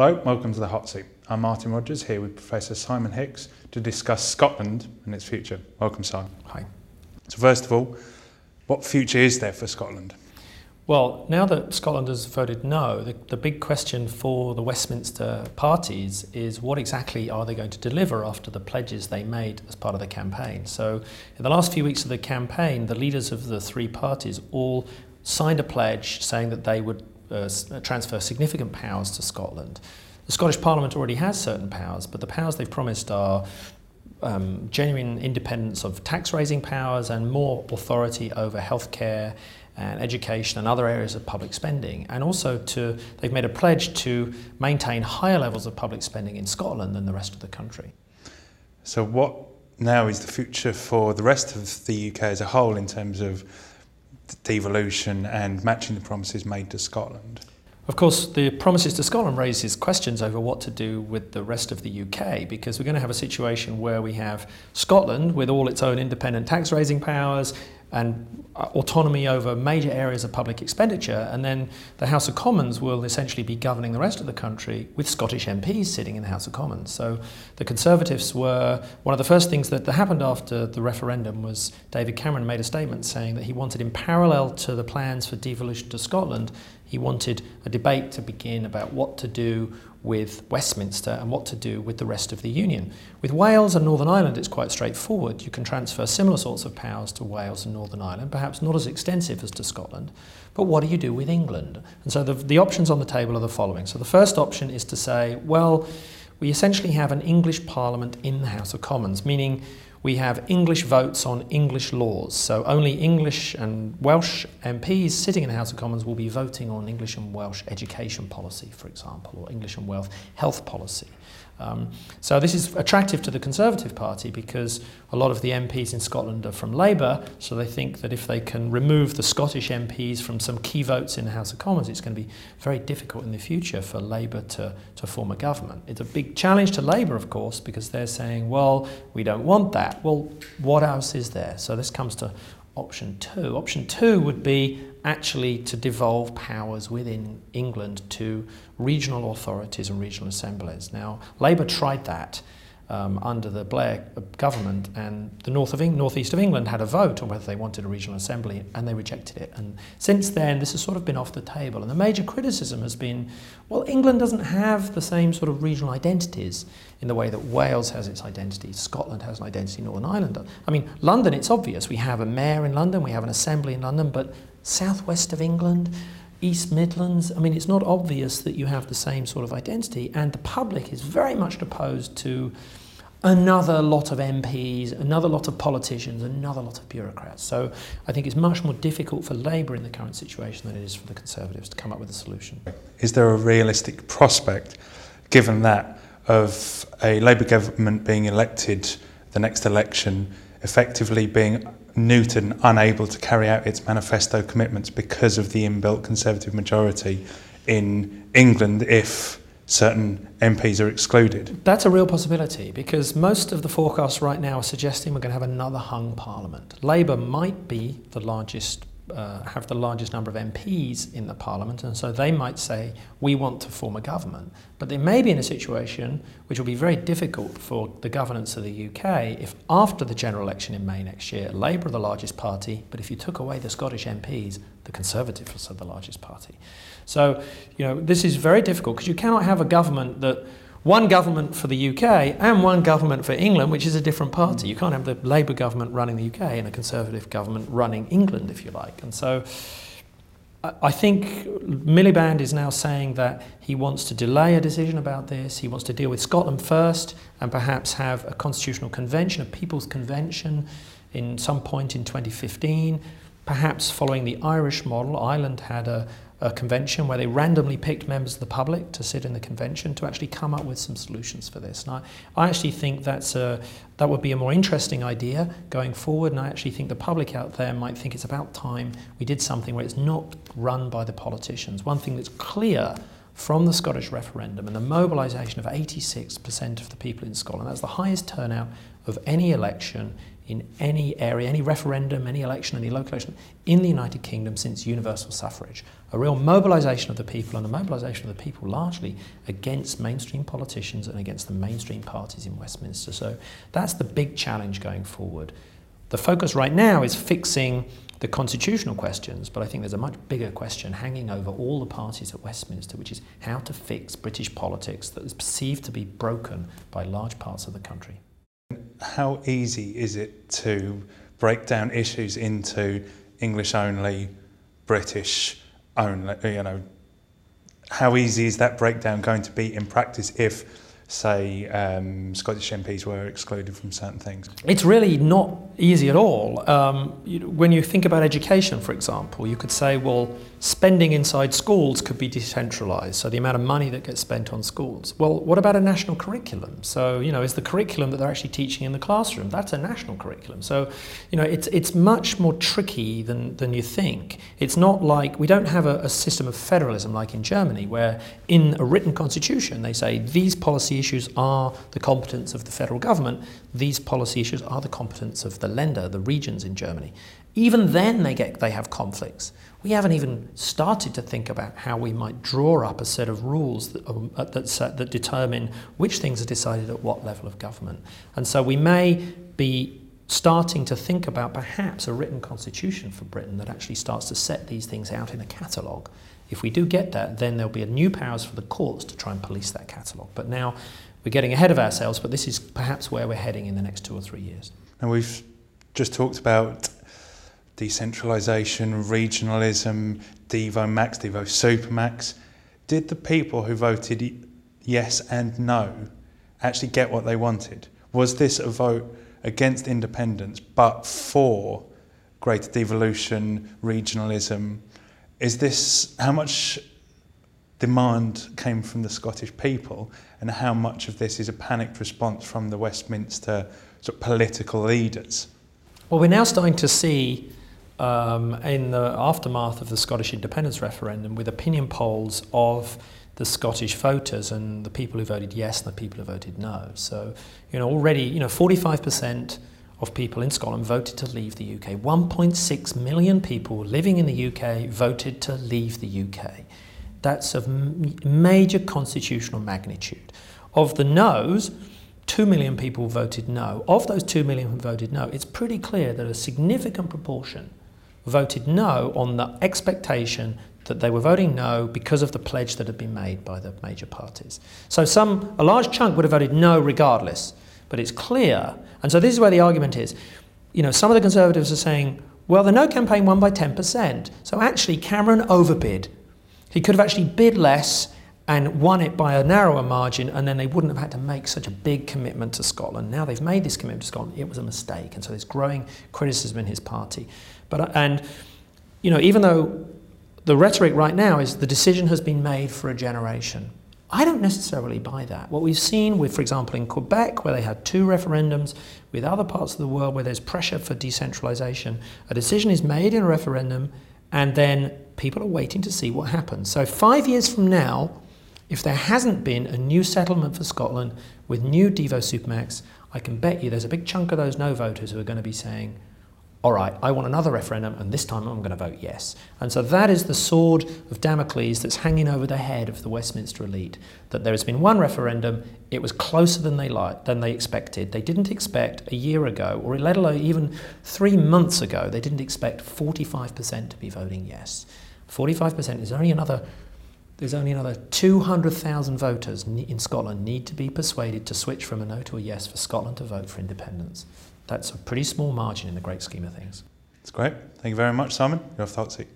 Hello, welcome to the Hot Seat. I'm Martin Rogers here with Professor Simon Hicks to discuss Scotland and its future. Welcome, Simon. Hi. So, first of all, what future is there for Scotland? Well, now that Scotland has voted no, the, the big question for the Westminster parties is what exactly are they going to deliver after the pledges they made as part of the campaign? So, in the last few weeks of the campaign, the leaders of the three parties all signed a pledge saying that they would uh, transfer significant powers to Scotland. The Scottish Parliament already has certain powers, but the powers they've promised are um, genuine independence of tax raising powers and more authority over healthcare and education and other areas of public spending. And also to they've made a pledge to maintain higher levels of public spending in Scotland than the rest of the country. So what now is the future for the rest of the UK as a whole in terms of devolution and matching the promises made to Scotland? Of course, the promises to Scotland raises questions over what to do with the rest of the UK because we're going to have a situation where we have Scotland with all its own independent tax raising powers, and uh, autonomy over major areas of public expenditure, and then the House of Commons will essentially be governing the rest of the country with Scottish MPs sitting in the House of Commons. So the Conservatives were one of the first things that happened after the referendum was David Cameron made a statement saying that he wanted, in parallel to the plans for devolution to Scotland, he wanted a debate to begin about what to do with Westminster and what to do with the rest of the Union. With Wales and Northern Ireland, it's quite straightforward. You can transfer similar sorts of powers to Wales and Northern Ireland, perhaps not as extensive as to Scotland. But what do you do with England? And so the, the options on the table are the following. So the first option is to say, well, we essentially have an English Parliament in the House of Commons, meaning we have English votes on English laws. So only English and Welsh MPs sitting in the House of Commons will be voting on English and Welsh education policy, for example, or English and Welsh health policy. Um, so this is attractive to the Conservative Party because a lot of the MPs in Scotland are from Labour, so they think that if they can remove the Scottish MPs from some key votes in the House of Commons, it's going to be very difficult in the future for Labour to, to form a government. It's a big challenge to Labour, of course, because they're saying, well, we don't want that. Well, what else is there? So this comes to option two. Option two would be actually to devolve powers within England to regional authorities and regional assemblies. Now, Labour tried that um, under the Blair government, and the north of Eng- northeast of England had a vote on whether they wanted a regional assembly, and they rejected it. And since then, this has sort of been off the table. And the major criticism has been, well, England doesn't have the same sort of regional identities in the way that Wales has its identity, Scotland has an identity, Northern Ireland. I mean, London, it's obvious. We have a mayor in London, we have an assembly in London, but southwest of England, East Midlands. I mean, it's not obvious that you have the same sort of identity, and the public is very much opposed to another lot of MPs, another lot of politicians, another lot of bureaucrats. So I think it's much more difficult for Labour in the current situation than it is for the Conservatives to come up with a solution. Is there a realistic prospect, given that, of a Labour government being elected the next election, effectively being and unable to carry out its manifesto commitments because of the inbuilt Conservative majority in England if certain MPs are excluded? That's a real possibility because most of the forecasts right now are suggesting we're going to have another hung parliament. Labour might be the largest uh, have the largest number of MPs in the parliament, and so they might say, We want to form a government. But they may be in a situation which will be very difficult for the governance of the UK if, after the general election in May next year, Labour are the largest party, but if you took away the Scottish MPs, the Conservatives are the largest party. So, you know, this is very difficult because you cannot have a government that one government for the UK and one government for England, which is a different party. You can't have the Labour government running the UK and a Conservative government running England, if you like. And so I think Miliband is now saying that he wants to delay a decision about this. He wants to deal with Scotland first and perhaps have a constitutional convention, a people's convention, in some point in 2015, perhaps following the Irish model. Ireland had a a convention where they randomly picked members of the public to sit in the convention to actually come up with some solutions for this. And I, I actually think that's a, that would be a more interesting idea going forward. And I actually think the public out there might think it's about time we did something where it's not run by the politicians. One thing that's clear from the Scottish referendum and the mobilisation of 86% of the people in Scotland, that's the highest turnout of any election in any area, any referendum, any election, any local election in the United Kingdom since universal suffrage. A real mobilisation of the people and a mobilisation of the people largely against mainstream politicians and against the mainstream parties in Westminster. So that's the big challenge going forward. The focus right now is fixing the constitutional questions, but I think there's a much bigger question hanging over all the parties at Westminster, which is how to fix British politics that is perceived to be broken by large parts of the country. How easy is it to break down issues into English only, British only, you know, how easy is that breakdown going to be in practice if say um, Scottish MPs were excluded from certain things? It's really not easy at all. Um, you when you think about education, for example, you could say, well, spending inside schools could be decentralised, so the amount of money that gets spent on schools. Well, what about a national curriculum? So, you know, is the curriculum that they're actually teaching in the classroom, that's a national curriculum. So, you know, it's, it's much more tricky than, than you think. It's not like, we don't have a, a system of federalism like in Germany, where in a written constitution they say these policies issues are the competence of the federal government, these policy issues are the competence of the Länder, the regions in Germany. Even then, they, get, they have conflicts. We haven't even started to think about how we might draw up a set of rules that, um, uh, that, set, that determine which things are decided at what level of government. And so we may be starting to think about perhaps a written constitution for Britain that actually starts to set these things out in a catalogue if we do get that, then there'll be a new powers for the courts to try and police that catalogue. But now we're getting ahead of ourselves, but this is perhaps where we're heading in the next two or three years. And we've just talked about decentralisation, regionalism, Devo Max, Devo Supermax. Did the people who voted yes and no actually get what they wanted? Was this a vote against independence but for greater devolution, regionalism, is this how much demand came from the Scottish people and how much of this is a panicked response from the Westminster sort of political leaders? Well, we're now starting to see um, in the aftermath of the Scottish independence referendum with opinion polls of the Scottish voters and the people who voted yes and the people who voted no. So, you know, already, you know, 45% of people in Scotland voted to leave the UK. 1.6 million people living in the UK voted to leave the UK. That's of major constitutional magnitude. Of the no's, 2 million people voted no. Of those 2 million who voted no, it's pretty clear that a significant proportion voted no on the expectation that they were voting no because of the pledge that had been made by the major parties. So some a large chunk would have voted no regardless. But it's clear, and so this is where the argument is. You know, some of the Conservatives are saying, well, the No campaign won by 10%. So actually, Cameron overbid. He could have actually bid less and won it by a narrower margin, and then they wouldn't have had to make such a big commitment to Scotland. Now they've made this commitment to Scotland, it was a mistake, and so there's growing criticism in his party. But uh, and you know, even though the rhetoric right now is the decision has been made for a generation. I don't necessarily buy that. What we've seen with, for example, in Quebec, where they had two referendums, with other parts of the world where there's pressure for decentralization, a decision is made in a referendum and then people are waiting to see what happens. So, five years from now, if there hasn't been a new settlement for Scotland with new Devo Supermax, I can bet you there's a big chunk of those no voters who are going to be saying, all right, I want another referendum, and this time I'm going to vote yes. And so that is the sword of Damocles that's hanging over the head of the Westminster elite. That there has been one referendum, it was closer than they liked, than they expected. They didn't expect a year ago, or let alone even three months ago, they didn't expect 45% to be voting yes. 45% is only another. There's only another 200,000 voters in Scotland need to be persuaded to switch from a no to a yes for Scotland to vote for independence. That's a pretty small margin in the great scheme of things. That's great. Thank you very much, Simon. The hot seat.